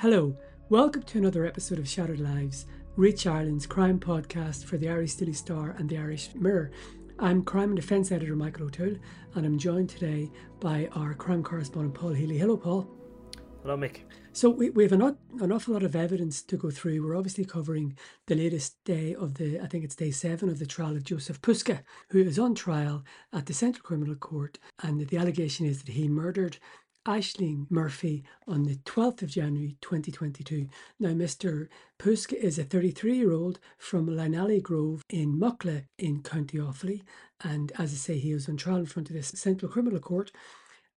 Hello, welcome to another episode of Shattered Lives, Reach Ireland's crime podcast for the Irish Daily Star and the Irish Mirror. I'm crime and defence editor Michael O'Toole, and I'm joined today by our crime correspondent Paul Healy. Hello, Paul. Hello, Mick. So we, we have an, an awful lot of evidence to go through. We're obviously covering the latest day of the, I think it's day seven of the trial of Jozef Puska, who is on trial at the Central Criminal Court, and the allegation is that he murdered Ashling Murphy on the 12th of January 2022. Now, Mr. Puska is a 33 year old from Lynally Grove in Mucklagh in County Offaly. And as I say, he was on trial in front of this Central Criminal Court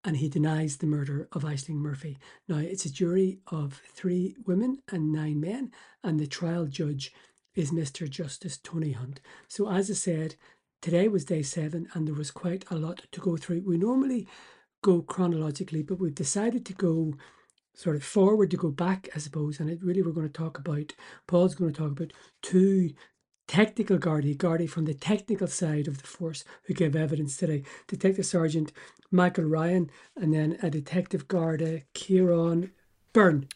and he denies the murder of Ashling Murphy. Now, it's a jury of three women and nine men, and the trial judge is Mr. Justice Tony Hunt. So, as I said, today was day seven, and there was quite a lot to go through. We normally go chronologically, but we've decided to go sort of forward to go back, I suppose. And it really we're going to talk about Paul's going to talk about two technical Gardaí, Gardaí from the technical side of the force who gave evidence today. Detective Sergeant Michael Ryan and then a Detective Garda Kieran Byrne.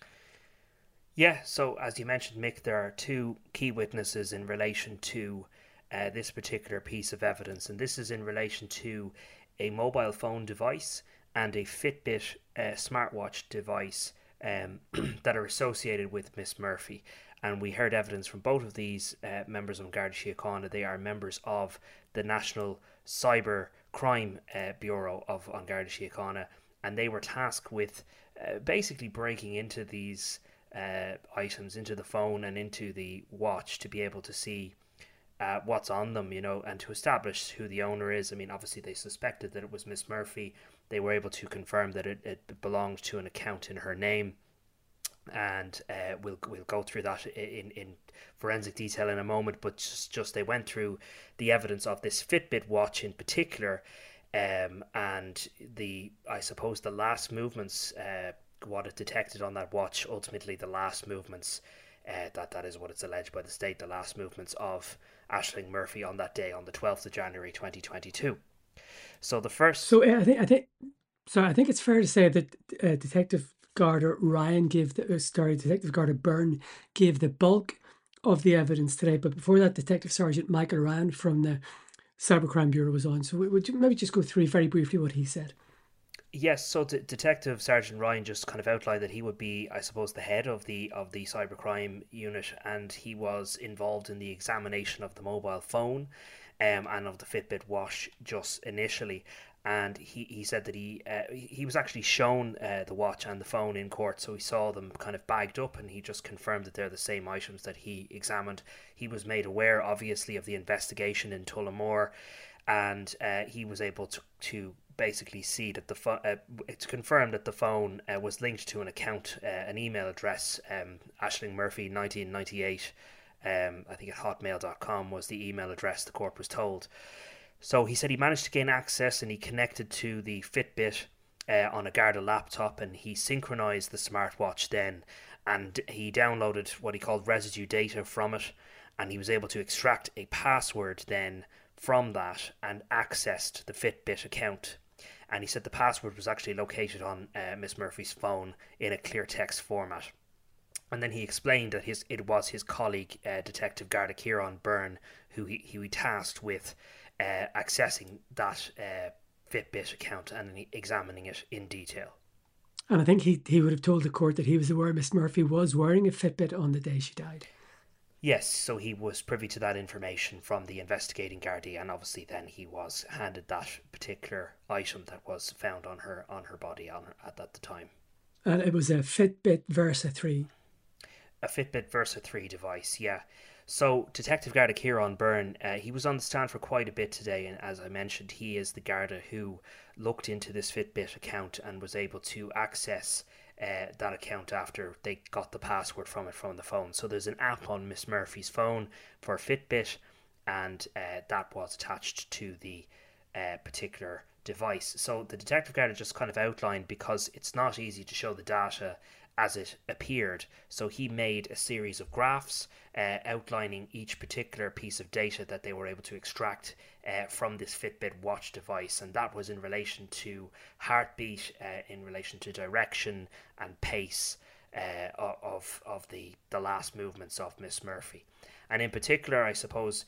Yeah, so as you mentioned, Mick, there are two key witnesses in relation to uh, this particular piece of evidence, and this is in relation to a mobile phone device and a Fitbit uh, smartwatch device um, that are associated with Miss Murphy. And we heard evidence from both of these uh, members of Garda Síochána. They are members of the National Cyber Crime uh, Bureau of Garda Síochána, and they were tasked with uh, basically breaking into these uh, items, into the phone and into the watch to be able to see uh, what's on them, you know, and to establish who the owner is. I mean, obviously they suspected that it was Miss Murphy. They were able to confirm that it, it belonged to an account in her name, and uh, we'll we'll go through that in in forensic detail in a moment. But just just they went through the evidence of this Fitbit watch in particular, um, and the I suppose the last movements. Uh, what it detected on that watch ultimately the last movements uh, that that is what it's alleged by the state the last movements of Ashling Murphy on that day, on the 12th of January 2022. So the first. So uh, I think I think so. I think it's fair to say that uh, Detective Garda Ryan gave the uh, sorry Detective Garda Byrne gave the bulk of the evidence today. But before that, Detective Sergeant Michael Ryan from the Cybercrime Bureau was on. So would you maybe just go through very briefly what he said? Yes, so Detective Sergeant Ryan just kind of outlined that he would be, I suppose, the head of the of the cybercrime unit, and he was involved in the examination of the mobile phone, um, and of the Fitbit watch just initially. And he, he said that he uh, he was actually shown uh, the watch and the phone in court, so he saw them kind of bagged up, and he just confirmed that they're the same items that he examined. He was made aware, obviously, of the investigation in Tullamore, and uh, he was able to to basically see that the phone, uh, it's confirmed that the phone uh, was linked to an account, uh, an email address, um, Ashling Murphy 1998, um, I think at hotmail.com was the email address the court was told. So he said he managed to gain access and he connected to the Fitbit uh, on a Garda laptop and he synchronized the smartwatch then and he downloaded what he called residue data from it and he was able to extract a password then from that and accessed the Fitbit account and he said the password was actually located on uh, Miss Murphy's phone in a clear text format. And then he explained that his it was his colleague, uh, Detective Garda Kieran Byrne, who he, he tasked with uh, accessing that uh, Fitbit account and examining it in detail. And I think he, he would have told the court that he was aware Miss Murphy was wearing a Fitbit on the day she died. Yes, so he was privy to that information from the investigating Gardaí, and obviously then he was handed that particular item that was found on her on her body on her, at that time. And it was a Fitbit Versa three. A Fitbit Versa three device, yeah. So Detective Garda Kieran Byrne, uh, he was on the stand for quite a bit today, and as I mentioned, he is the Garda who looked into this Fitbit account and was able to access uh, that account after they got the password from it from the phone. So there's an app on Miss Murphy's phone for Fitbit, and uh, that was attached to the uh, particular device. So the detective guard just kind of outlined because it's not easy to show the data as it appeared. So he made a series of graphs uh, outlining each particular piece of data that they were able to extract uh, from this Fitbit watch device, and that was in relation to heartbeat, uh, in relation to direction and pace. uh, of of the the last movements of Miss Murphy, and in particular, I suppose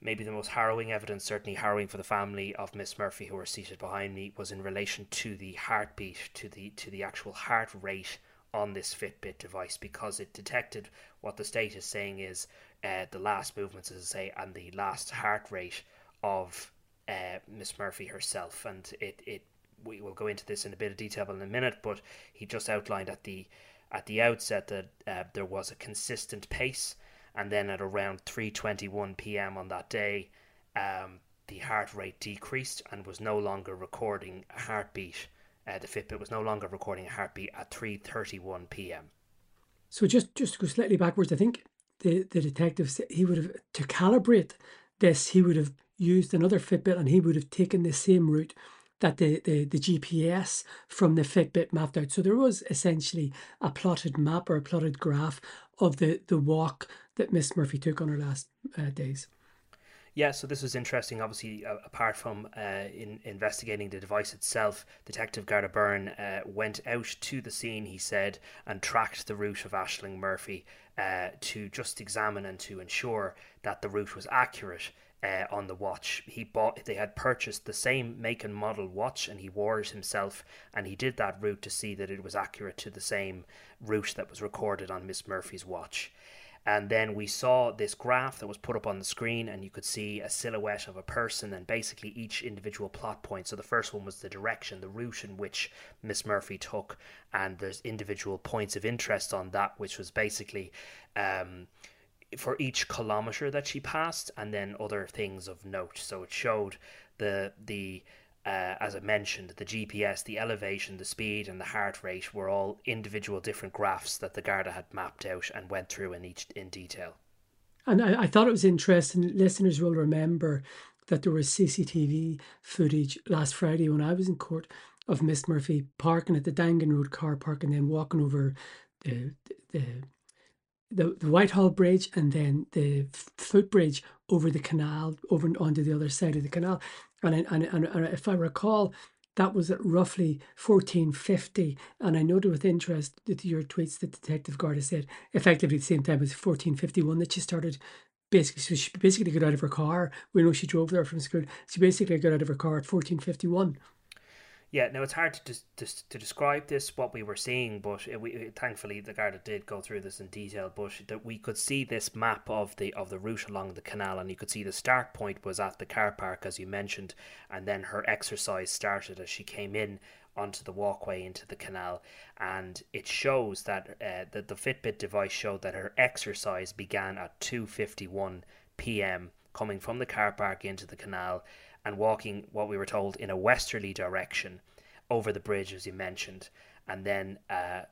maybe the most harrowing evidence, certainly harrowing for the family of Miss Murphy, who are seated behind me, was in relation to the heartbeat, to the to the actual heart rate on this Fitbit device, because it detected what the state is saying is uh, the last movements, as I say, and the last heart rate of uh, Miss Murphy herself, and it it we will go into this in a bit of detail in a minute, but he just outlined at the at the outset that uh, there was a consistent pace, and then at around 3:21 p.m. on that day, um, the heart rate decreased and was no longer recording a heartbeat. Uh, the Fitbit was no longer recording a heartbeat at 3:31 p.m. So just just to go slightly backwards, I think the the detective said he would have to calibrate this. He would have used another Fitbit and he would have taken the same route that the, the, the GPS from the Fitbit mapped out. So there was essentially a plotted map or a plotted graph of the, the walk that Miss Murphy took on her last uh, days. Yeah, so this was interesting. Obviously, uh, apart from uh, in investigating the device itself, Detective Garda Byrne uh, went out to the scene, he said, and tracked the route of Ashling Murphy uh, to just examine and to ensure that the route was accurate uh, on the watch. He bought they had purchased the same make and model watch and he wore it himself and he did that route to see that it was accurate to the same route that was recorded on Miss Murphy's watch. And then we saw this graph that was put up on the screen, and you could see a silhouette of a person and basically each individual plot point. So the first one was the direction, the route in which Miss Murphy took, and there's individual points of interest on that, which was basically um, for each kilometer that she passed, and then other things of note. So it showed the the uh, as I mentioned, the GPS, the elevation, the speed, and the heart rate were all individual different graphs that the Garda had mapped out and went through in each in detail. And I, I thought it was interesting. Listeners will remember that there was CCTV footage last Friday when I was in court of Miss Murphy parking at the Daingean Road car park and then walking over the the the, the Whitehall Bridge and then the footbridge over the canal, over onto the other side of the canal. And, and, and, and if I recall, that was at roughly 1450. And I noted with interest that your tweets that Detective Garda said effectively at the same time as 1451 that she started basically so she basically got out of her car. We know she drove there from school. She basically got out of her car at 1451. Yeah, now it's hard to, to, to describe this what we were seeing, but it, we, thankfully the Garda did go through this in detail. But that we could see this map of the of the route along the canal, and you could see the start point was at the car park, as you mentioned, and then her exercise started as she came in onto the walkway into the canal, and it shows that uh, that the Fitbit device showed that her exercise began at two fifty one p.m. coming from the car park into the canal and walking what we were told in a westerly direction over the bridge, as you mentioned, and then uh,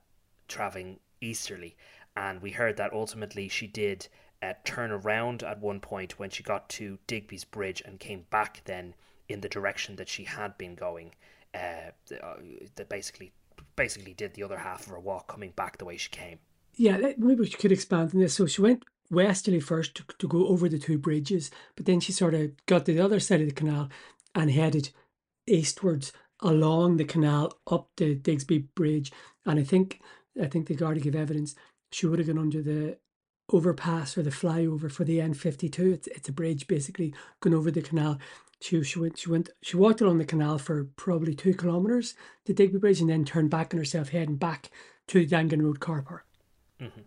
traveling easterly. And we heard that ultimately she did uh, turn around at one point when she got to Digby's Bridge and came back then in the direction that she had been going. Uh, uh, that basically basically did the other half of her walk coming back the way she came. Yeah, maybe we could expand on this. So she went westerly first to, to go over the two bridges, but then she sort of got to the other side of the canal and headed eastwards along the canal up the Digby Bridge. And I think I think the Garda gave evidence she would have gone under the overpass or the flyover for the N52. It's it's a bridge basically going over the canal. She she went she went she walked along the canal for probably two kilometres to Digby Bridge and then turned back on herself heading back to the Daingean Road car park. Mm-hmm.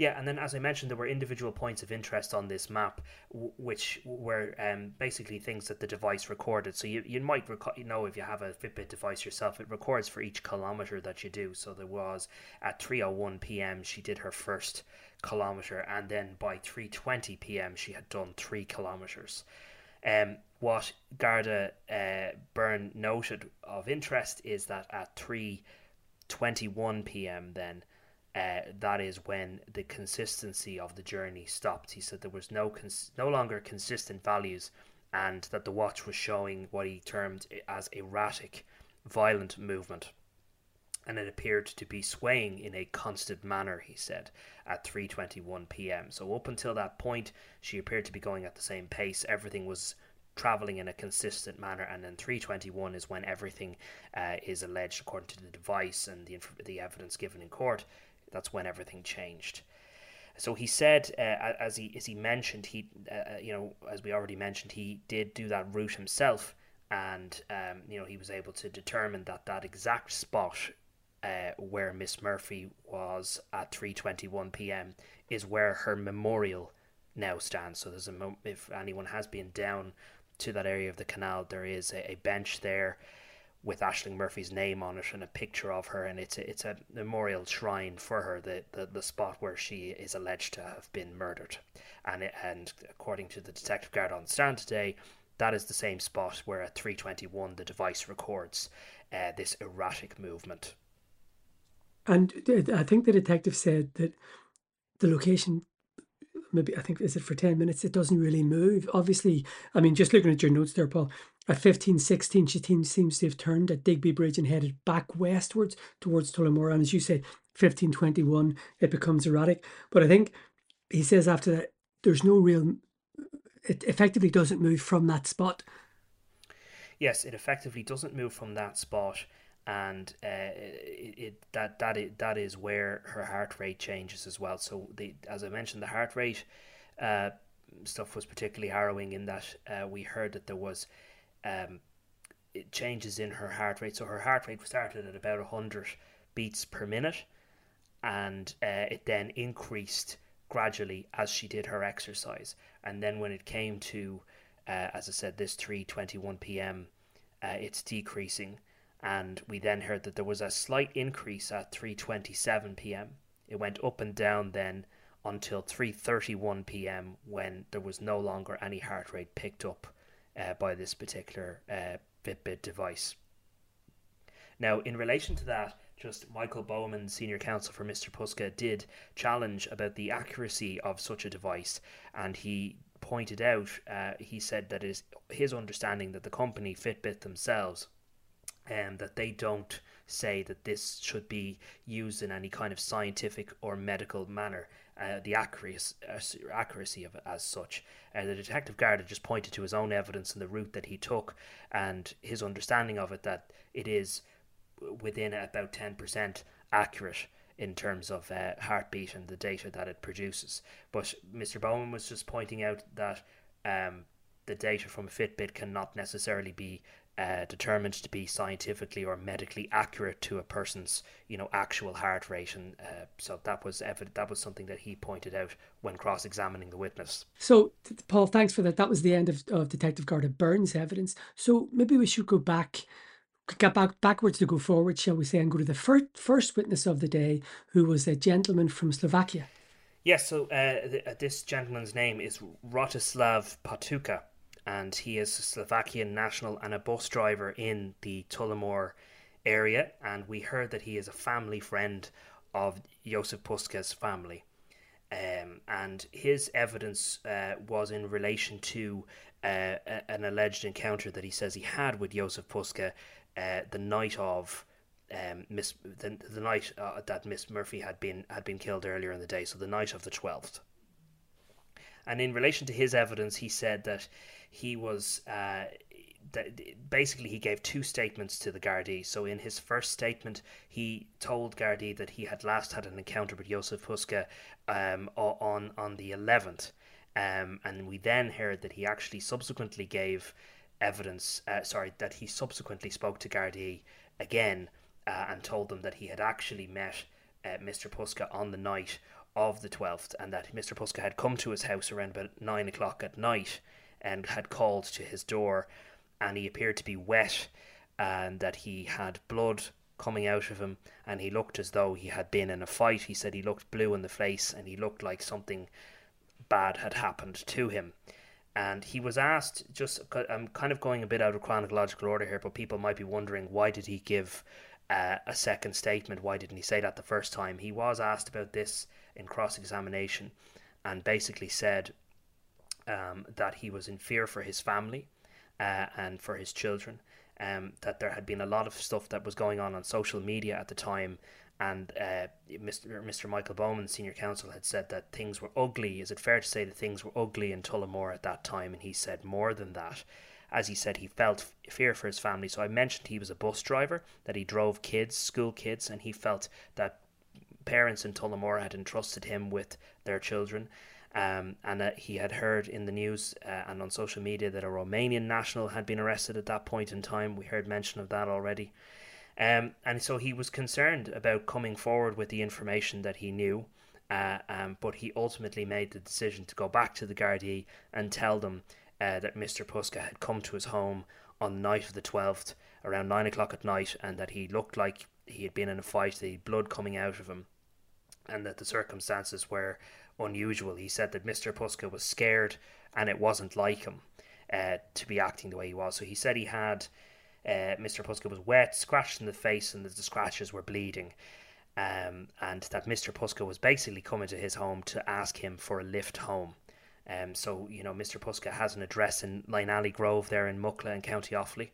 Yeah, and then as I mentioned, there were individual points of interest on this map, w- which were um, basically things that the device recorded. So you, you might rec- you know if you have a Fitbit device yourself, it records for each kilometer that you do. So there was at 3:01 p.m. she did her first kilometer, and then by 3:20 p.m. she had done three kilometers. Um, what Garda uh, Byrne noted of interest is that at 3:21 p.m. then uh, that is when the consistency of the journey stopped. He said there was no cons- no longer consistent values, and that the watch was showing what he termed as erratic, violent movement, and it appeared to be swaying in a constant manner. He said at 3:21 p.m. So up until that point, she appeared to be going at the same pace. Everything was traveling in a consistent manner and then 321 is when everything uh, is alleged according to the device and the, inf- the evidence given in court that's when everything changed. So he said, uh, as he as he mentioned, he uh, uh, you know as we already mentioned, he did do that route himself, and um, you know he was able to determine that that exact spot uh, where Miss Murphy was at 3:21 p.m. is where her memorial now stands. So there's a if anyone has been down to that area of the canal, there is a, a bench there with Ashling Murphy's name on it and a picture of her, and it's a, it's a memorial shrine for her, the, the, the spot where she is alleged to have been murdered. And it, and according to the detective guard on stand today, that is the same spot where at 321 the device records uh, this erratic movement. And I think the detective said that the location maybe I think is it for 10 minutes it doesn't really move obviously I mean just looking at your notes there Paul at 15 16 she seems to have turned at Digby Bridge and headed back westwards towards Tullamore. And as you say 15 21 it becomes erratic. But I think he says after that there's no real it effectively doesn't move from that spot. Yes it effectively doesn't move from that spot. And uh, it, it, that that is, that is where her heart rate changes as well. So the as I mentioned, the heart rate uh, stuff was particularly harrowing in that uh, we heard that there was um, changes in her heart rate. So her heart rate started at about hundred beats per minute, and uh, it then increased gradually as she did her exercise. And then when it came to, uh, as I said, this three twenty one p.m., uh, it's decreasing and we then heard that there was a slight increase at 3:27 p.m. It went up and down then until 3:31 p.m. when there was no longer any heart rate picked up uh, by this particular uh, Fitbit device. Now, in relation to that, just Michael Bowman, senior counsel for Mr. Puska, did challenge about the accuracy of such a device, and he pointed out, uh, he said that it is his understanding that the company Fitbit themselves um, that they don't say that this should be used in any kind of scientific or medical manner. Uh, the accuracy, accuracy of it as such. Uh, the detective guard had just pointed to his own evidence and the route that he took, and his understanding of it that it is within about 10% accurate in terms of uh, heartbeat and the data that it produces. But Mr. Bowman was just pointing out that um, the data from Fitbit cannot necessarily be uh, determined to be scientifically or medically accurate to a person's you know actual heart rate. And uh, so that was evident that was something that he pointed out when cross-examining the witness. So paul thanks for that. That was the end of, of detective Garda Byrne's evidence. So maybe we should go back get back backwards to go forward shall we say and go to the first first witness of the day who was a gentleman from slovakia. Yes so uh, th- uh, this gentleman's name is Rostislav Patuka and he is a Slovakian national and a bus driver in the Tullamore area. And we heard that he is a family friend of Jozef Puska's family. Um, and his evidence uh, was in relation to uh, an alleged encounter that he says he had with Jozef Puska uh, the night of um, Miss the, the night uh, that Miss Murphy had been had been killed earlier in the day, so the night of the twelfth. And in relation to his evidence, he said that he was uh, basically he gave two statements to the Gardaí. So in his first statement, he told Gardaí that he had last had an encounter with Jozef Puska um, on on the eleventh, um, and we then heard that he actually subsequently gave evidence. Uh, sorry, that he subsequently spoke to Gardaí again uh, and told them that he had actually met uh, Mr. Puska on the night of the 12th and that Mr. Puska had come to his house around about 9 o'clock at night and had called to his door, and he appeared to be wet, and that he had blood coming out of him, and he looked as though he had been in a fight. He said he looked blue in the face, and he looked like something bad had happened to him. And he was asked, just I'm kind of going a bit out of chronological order here, but people might be wondering why did he give uh, a second statement? Why didn't he say that the first time? He was asked about this in cross examination, and basically said um, that he was in fear for his family uh, and for his children. Um, that there had been a lot of stuff that was going on on social media at the time, and uh, Mr. Mr. Michael Bowman, senior counsel, had said that things were ugly. Is it fair to say that things were ugly in Tullamore at that time? And he said more than that. As he said, he felt fear for his family. So I mentioned he was a bus driver, that he drove kids, school kids, and he felt that parents in Tullamore had entrusted him with their children. Um, and uh, he had heard in the news uh, and on social media that a Romanian national had been arrested at that point in time. We heard mention of that already. Um, and so he was concerned about coming forward with the information that he knew. Uh, um, but he ultimately made the decision to go back to the Gardaí and tell them uh, that Mr. Puska had come to his home on the night of the 12th around 9 o'clock at night and that he looked like he had been in a fight, the blood coming out of him, and that the circumstances were unusual. He said that Mr. Puska was scared and it wasn't like him uh, to be acting the way he was. So he said he had uh, Mr. Puska was wet, scratched in the face, and the scratches were bleeding. Um, and that Mr. Puska was basically coming to his home to ask him for a lift home. Um, so, you know, Mr. Puska has an address in Alley Grove there in Mucklagh in County Offaly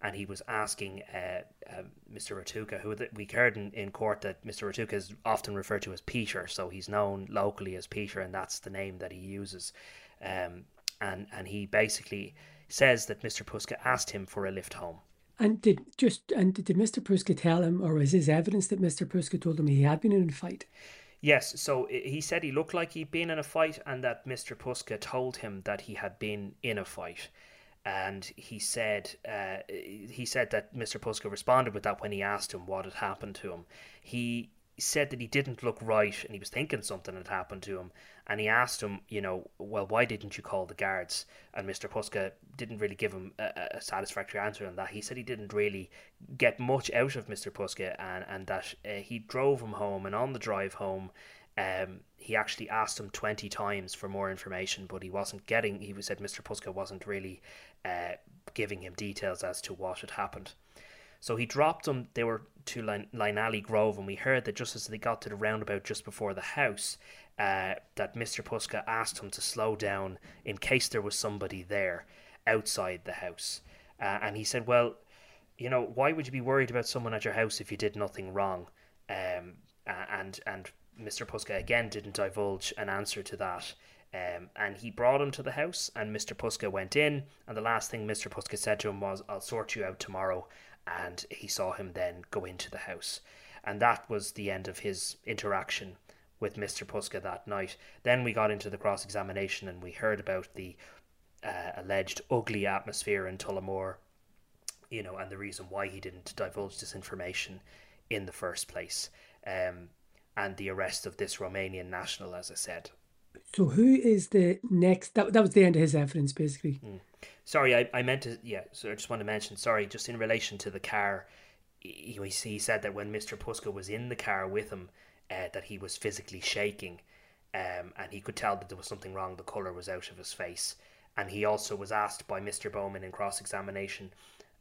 and he was asking uh, uh, Mr. Ratuka, who we heard in, in court that Mr. Ratuka is often referred to as Peter, so he's known locally as Peter, and that's the name that he uses. Um, and and he basically says that Mr. Puska asked him for a lift home. And did just and did Mr. Puska tell him, or is his evidence that Mr. Puska told him he had been in a fight? Yes, so he said he looked like he'd been in a fight, and that Mr. Puska told him that he had been in a fight and he said uh, he said that Mr. Puska responded with that when he asked him what had happened to him. He said that he didn't look right and he was thinking something had happened to him. And he asked him, you know, well, why didn't you call the guards? And Mr. Puska didn't really give him a, a satisfactory answer on that. He said he didn't really get much out of Mr. Puska and, and that uh, he drove him home. And on the drive home, um, he actually asked him 20 times for more information, but he wasn't getting, he said Mr. Puska wasn't really uh, giving him details as to what had happened. So he dropped them, they were to Alley Grove, and we heard that just as they got to the roundabout just before the house, uh, that Mr. Puska asked him to slow down in case there was somebody there outside the house. Uh, and he said, Well, you know, why would you be worried about someone at your house if you did nothing wrong? Um, and and Mr. Puska again didn't divulge an answer to that. Um, and he brought him to the house, and Mr. Puska went in. And the last thing Mr. Puska said to him was, I'll sort you out tomorrow. And he saw him then go into the house. And that was the end of his interaction with Mr. Puska that night. Then we got into the cross examination and we heard about the uh, alleged ugly atmosphere in Tullamore, you know, and the reason why he didn't divulge this information in the first place. Um, and the arrest of this Romanian national, as I said. So who is the next? That, that was the end of his evidence, basically. Mm. Sorry, I, I meant to. Yeah, so I just want to mention. Sorry, just in relation to the car, he, he said that when Mister Puska was in the car with him, uh, that he was physically shaking, um, and he could tell that there was something wrong. The color was out of his face, and he also was asked by Mister Bowman in cross examination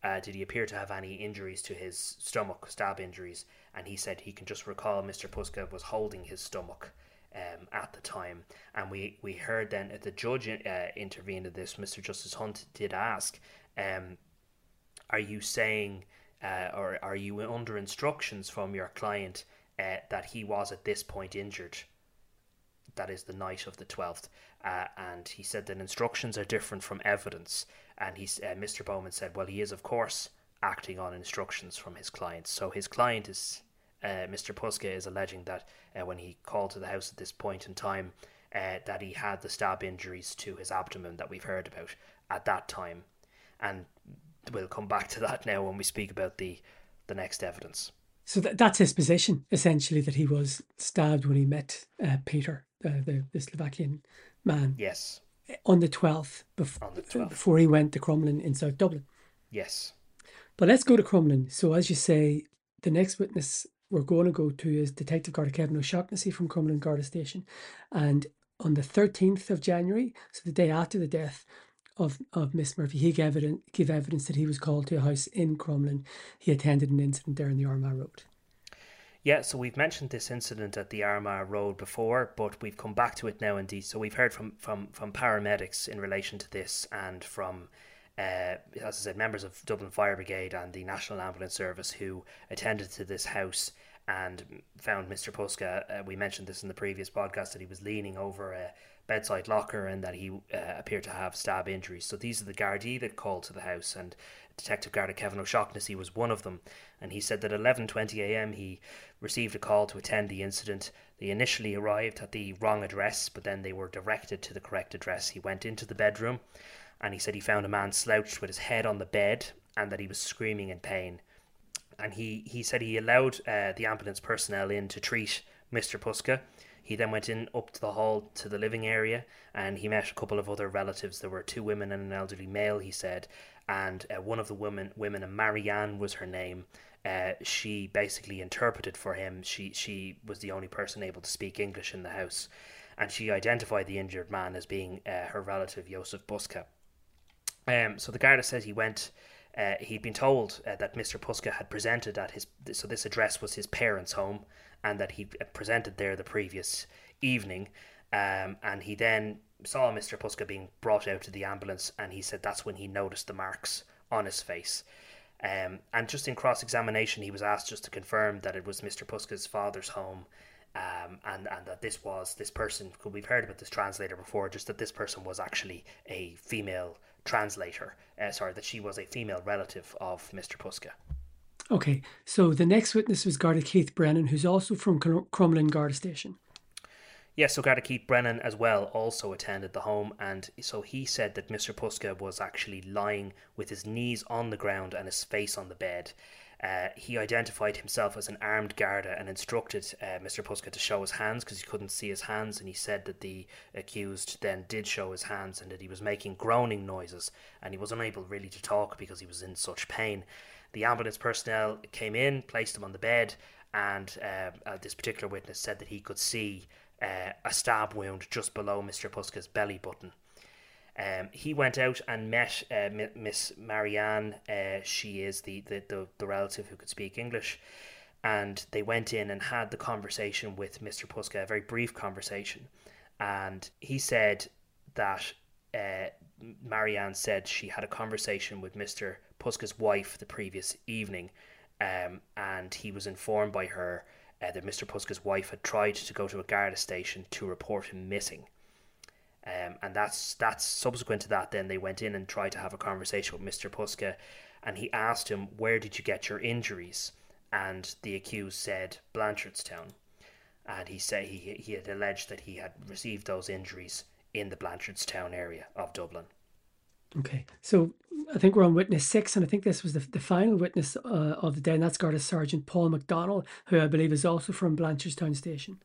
uh, did he appear to have any injuries to his stomach, stab injuries? And he said he can just recall Mr. Puska was holding his stomach um, at the time. And we, we heard then the judge uh, intervened in this. Mr. Justice Hunt did ask, um, Are you saying, uh, or are you under instructions from your client uh, that he was at this point injured? That is the night of the 12th. Uh, and he said that instructions are different from evidence. And he's, uh, Mr. Bowman said, well, he is, of course, acting on instructions from his client. So his client is, uh, Mr. Puska, is alleging that uh, when he called to the house at this point in time, uh, that he had the stab injuries to his abdomen that we've heard about at that time. And we'll come back to that now when we speak about the, the next evidence. So that, that's his position, essentially, that he was stabbed when he met uh, Peter, uh, the, the Slovakian man. Yes. On the 12th, bef- on the 12th, before he went to Crumlin in South Dublin. Yes. But let's go to Crumlin. So, as you say, the next witness we're going to go to is Detective Garda Kevin O'Shaughnessy from Crumlin Garda Station. And on the 13th of January, so the day after the death of, of Miss Murphy, he gave evidence, gave evidence that he was called to a house in Crumlin. He attended an incident there in the Armagh Road. Yeah, so we've mentioned this incident at the Armagh Road before, but we've come back to it now indeed. So we've heard from, from, from paramedics in relation to this and from, as I said, members of Dublin Fire Brigade and the National Ambulance Service who attended to this house and found Mr. Puska. Uh, we mentioned this in the previous podcast that he was leaning over a bedside locker and that he uh, appeared to have stab injuries. So these are the Gardaí that called to the house, and Detective Garda Kevin O'Shaughnessy was one of them. And he said that at 11:20 a.m. he received a call to attend the incident. They initially arrived at the wrong address, but then they were directed to the correct address. He went into the bedroom, and he said he found a man slouched with his head on the bed and that he was screaming in pain. And he, he said he allowed uh, the ambulance personnel in to treat Mr. Puska he then went in up to the hall to the living area and he met a couple of other relatives. There were two women and an elderly male, he said, and uh, one of the women, women, Marianne was her name. Uh, she basically interpreted for him. She she was the only person able to speak English in the house, and she identified the injured man as being uh, her relative Jozef Puska. Um, so the Garda says he went. Uh, he'd been told uh, that Mr. Puska had presented at his so this address was his parents' home, and that he presented there the previous evening. Um, and he then saw Mr. Puska being brought out to the ambulance, and he said that's when he noticed the marks on his face. Um, and just in cross examination, he was asked just to confirm that it was Mr. Puska's father's home. Um, and, and that this was this person, we've heard about this translator before, just that this person was actually a female translator. Uh, sorry, that she was a female relative of Mr. Puska. Okay, so the next witness was Garda Keith Brennan, who's also from Crumlin Garda Station. Yes, so Garda Keith Brennan as well also attended the home, and so he said that Mr. Puska was actually lying with his knees on the ground and his face on the bed. Uh, he identified himself as an armed Garda and instructed uh, Mr. Puska to show his hands because he couldn't see his hands. And he said that the accused then did show his hands and that he was making groaning noises and he was unable really to talk because he was in such pain. The ambulance personnel came in, placed him on the bed, and uh, uh, this particular witness said that he could see uh, a stab wound just below Mr. Puska's belly button. Um, he went out and met uh, Miss Marianne. Uh, she is the, the, the, the, relative who could speak English. And they went in and had the conversation with Mr. Puska, a very brief conversation. And he said that uh, Marianne said she had a conversation with Mr. Puska's wife the previous evening, um, and he was informed by her uh, that Mr. Puska's wife had tried to go to a Garda station to report him missing. Um, and that's that's subsequent to that. Then they went in and tried to have a conversation with Mr. Puska, and he asked him, "Where did you get your injuries?" And the accused said, "Blanchardstown." And he said he he had alleged that he had received those injuries in the Blanchardstown area of Dublin. Okay, so I think we're on witness six, and I think this was the, the final witness uh, of the day, and that's Garda Sergeant Paul McDonald, who I believe is also from Blanchardstown Station.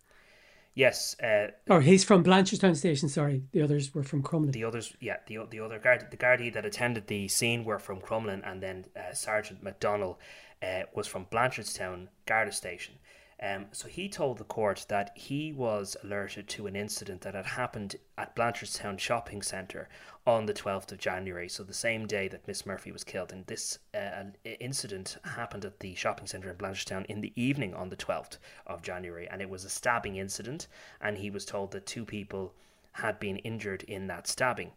Yes. Uh, or he's from Blanchardstown Station. Sorry, the others were from Crumlin. The others, yeah, the the other guard, the Gardaí that attended the scene were from Crumlin, and then uh, Sergeant McDonald uh, was from Blanchardstown Garda Station. Um, so he told the court that he was alerted to an incident that had happened at Blanchardstown Shopping Centre on the 12th of January, so the same day that Miss Murphy was killed. And this uh, incident happened at the shopping centre in Blanchardstown in the evening on the 12th of January, and it was a stabbing incident. And he was told that two people had been injured in that stabbing.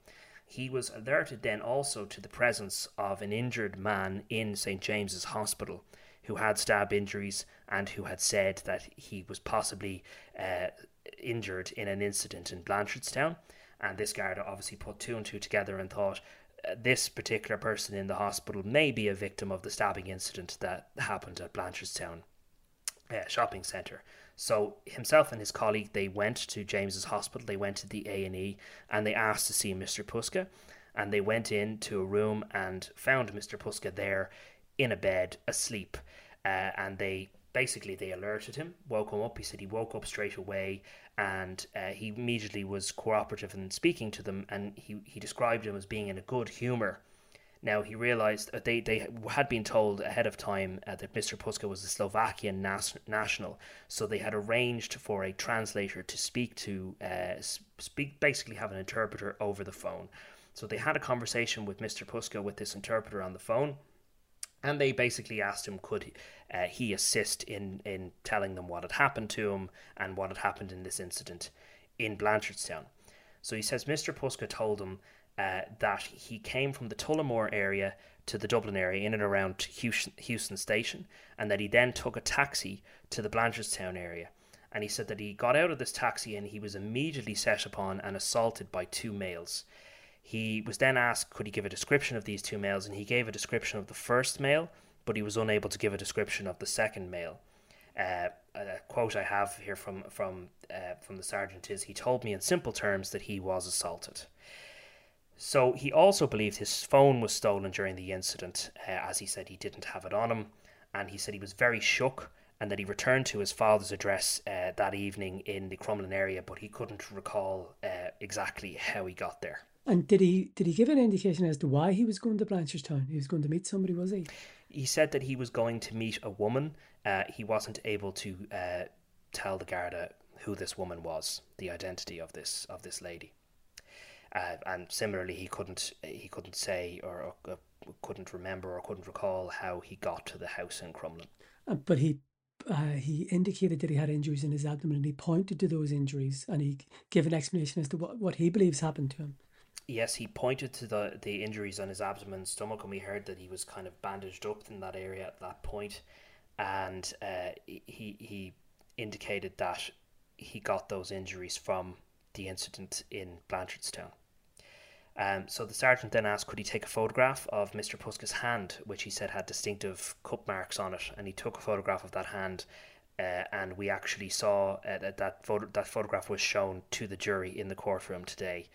He was alerted then also to the presence of an injured man in St James's Hospital who had stab injuries and who had said that he was possibly uh, injured in an incident in Blanchardstown. And this guard obviously put two and two together and thought uh, this particular person in the hospital may be a victim of the stabbing incident that happened at Blanchardstown uh, shopping centre. So himself and his colleague they went to James's hospital. They went to the A and E and they asked to see Mr. Puska, and they went into a room and found Mr. Puska there in a bed asleep uh, and they basically they alerted him woke him up he said he woke up straight away and uh, he immediately was cooperative in speaking to them and he, he described him as being in a good humor now he realized that they, they had been told ahead of time uh, that Mr. Puska was a Slovakian nas- national, so they had arranged for a translator to speak to uh, speak basically have an interpreter over the phone. So they had a conversation with Mr. Puska with this interpreter on the phone and they basically asked him could uh, he assist in in telling them what had happened to him and what had happened in this incident in Blanchardstown. So he says Mr. Puska told him uh, that he came from the Tullamore area to the Dublin area in and around Heuston, Heuston Station, and that he then took a taxi to the Blanchardstown area. And he said that he got out of this taxi and he was immediately set upon and assaulted by two males. He was then asked could he give a description of these two males, and he gave a description of the first male, but he was unable to give a description of the second male. Uh, a quote I have here from from uh, from the sergeant is he told me in simple terms that he was assaulted. So he also believed his phone was stolen during the incident, uh, as he said he didn't have it on him, and he said he was very shook and that he returned to his father's address uh, that evening in the Crumlin area, but he couldn't recall uh, exactly how he got there. And did he did he give an indication as to why he was going to Blanchardstown? He was going to meet somebody, was he? He said that he was going to meet a woman. Uh, he wasn't able to uh, tell the Garda who this woman was, the identity of this of this lady. Uh, and similarly, he couldn't he couldn't say or, or couldn't remember or couldn't recall how he got to the house in Crumlin. Uh, but he uh, he indicated that he had injuries in his abdomen and he pointed to those injuries and he gave an explanation as to what, what he believes happened to him. Yes, he pointed to the, the injuries on his abdomen and stomach, and we heard that he was kind of bandaged up in that area at that point. And uh, he, he indicated that he got those injuries from the incident in Blanchardstown. Um, so the sergeant then asked, could he take a photograph of Mr. Puska's hand, which he said had distinctive cup marks on it, and he took a photograph of that hand, uh, and we actually saw uh, that that, photo- that photograph was shown to the jury in the courtroom today.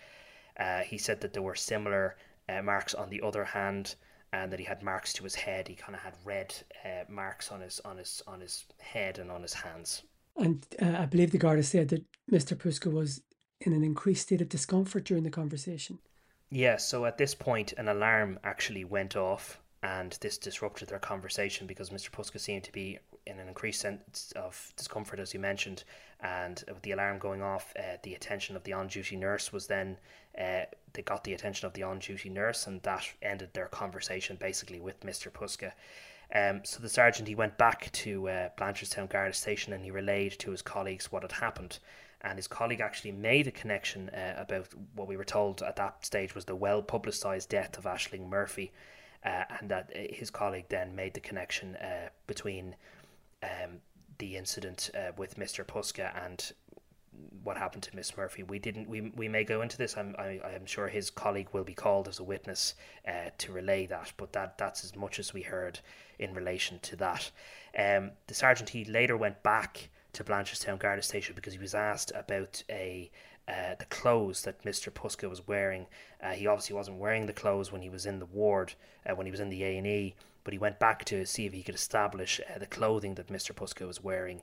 Uh, he said that there were similar uh, marks on the other hand, and that he had marks to his head. He kind of had red uh, marks on his on his on his head and on his hands. And uh, I believe the Garda said that Mr. Puska was in an increased state of discomfort during the conversation. Yeah, so at this point, an alarm actually went off, and this disrupted their conversation because Mr. Puska seemed to be in an increased sense of discomfort, as you mentioned. And with the alarm going off, uh, the attention of the on duty nurse was then, uh, they got the attention of the on duty nurse, and that ended their conversation basically with Mr. Puska. Um, so the sergeant he went back to uh, Blanchardstown Garda Station and he relayed to his colleagues what had happened and his colleague actually made a connection uh, about what we were told at that stage was the well publicised death of Ashling Murphy, uh, and that uh, his colleague then made the connection uh, between um, the incident uh, with Mr. Puska and what happened to Miss Murphy. We didn't. We, we may go into this. I'm I, I'm sure his colleague will be called as a witness uh, to relay that. But that that's as much as we heard in relation to that. Um, the sergeant he later went back to Blanchardstown Garda Station because he was asked about a uh, the clothes that Mr. Puska was wearing. Uh, he obviously wasn't wearing the clothes when he was in the ward, uh, when he was in the A and E, but he went back to see if he could establish uh, the clothing that Mr. Puska was wearing.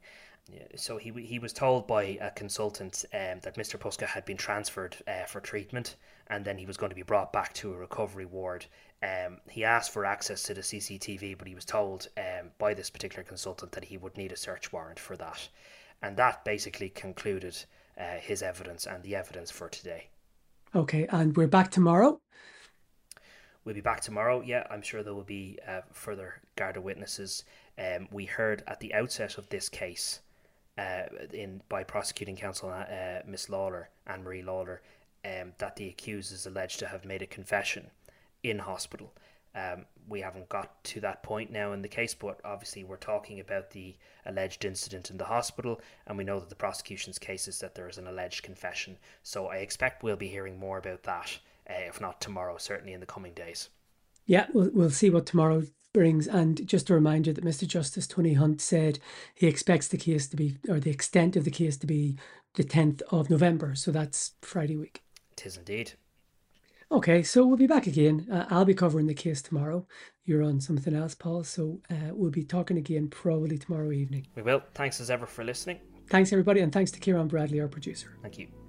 So he he was told by a consultant um, that Mr. Puska had been transferred uh, for treatment, and then he was going to be brought back to a recovery ward. Um, he asked for access to the CCTV, but he was told um, by this particular consultant that he would need a search warrant for that, and that basically concluded uh, his evidence and the evidence for today. Okay, and we're back tomorrow. We'll be back tomorrow. Yeah, I'm sure there will be uh, further Garda witnesses. Um, we heard at the outset of this case uh, in by prosecuting counsel uh, Miss Lawlor, Anne Marie Lawlor, um, that the accused is alleged to have made a confession in hospital. Um, we haven't got to that point now in the case, but obviously we're talking about the alleged incident in the hospital, and we know that the prosecution's case is that there is an alleged confession. So I expect we'll be hearing more about that, uh, if not tomorrow, certainly in the coming days. Yeah, we'll, we'll see what tomorrow brings. And just a reminder that Mr. Justice Tony Hunt said he expects the case to be, or the extent of the case to be the 10th of November. So that's Friday week. It is indeed. Okay, so we'll be back again. Uh, I'll be covering the case tomorrow. You're on something else, Paul. So uh, we'll be talking again probably tomorrow evening. We will. Thanks as ever for listening. Thanks, everybody. And thanks to Ciaran Bradley, our producer. Thank you.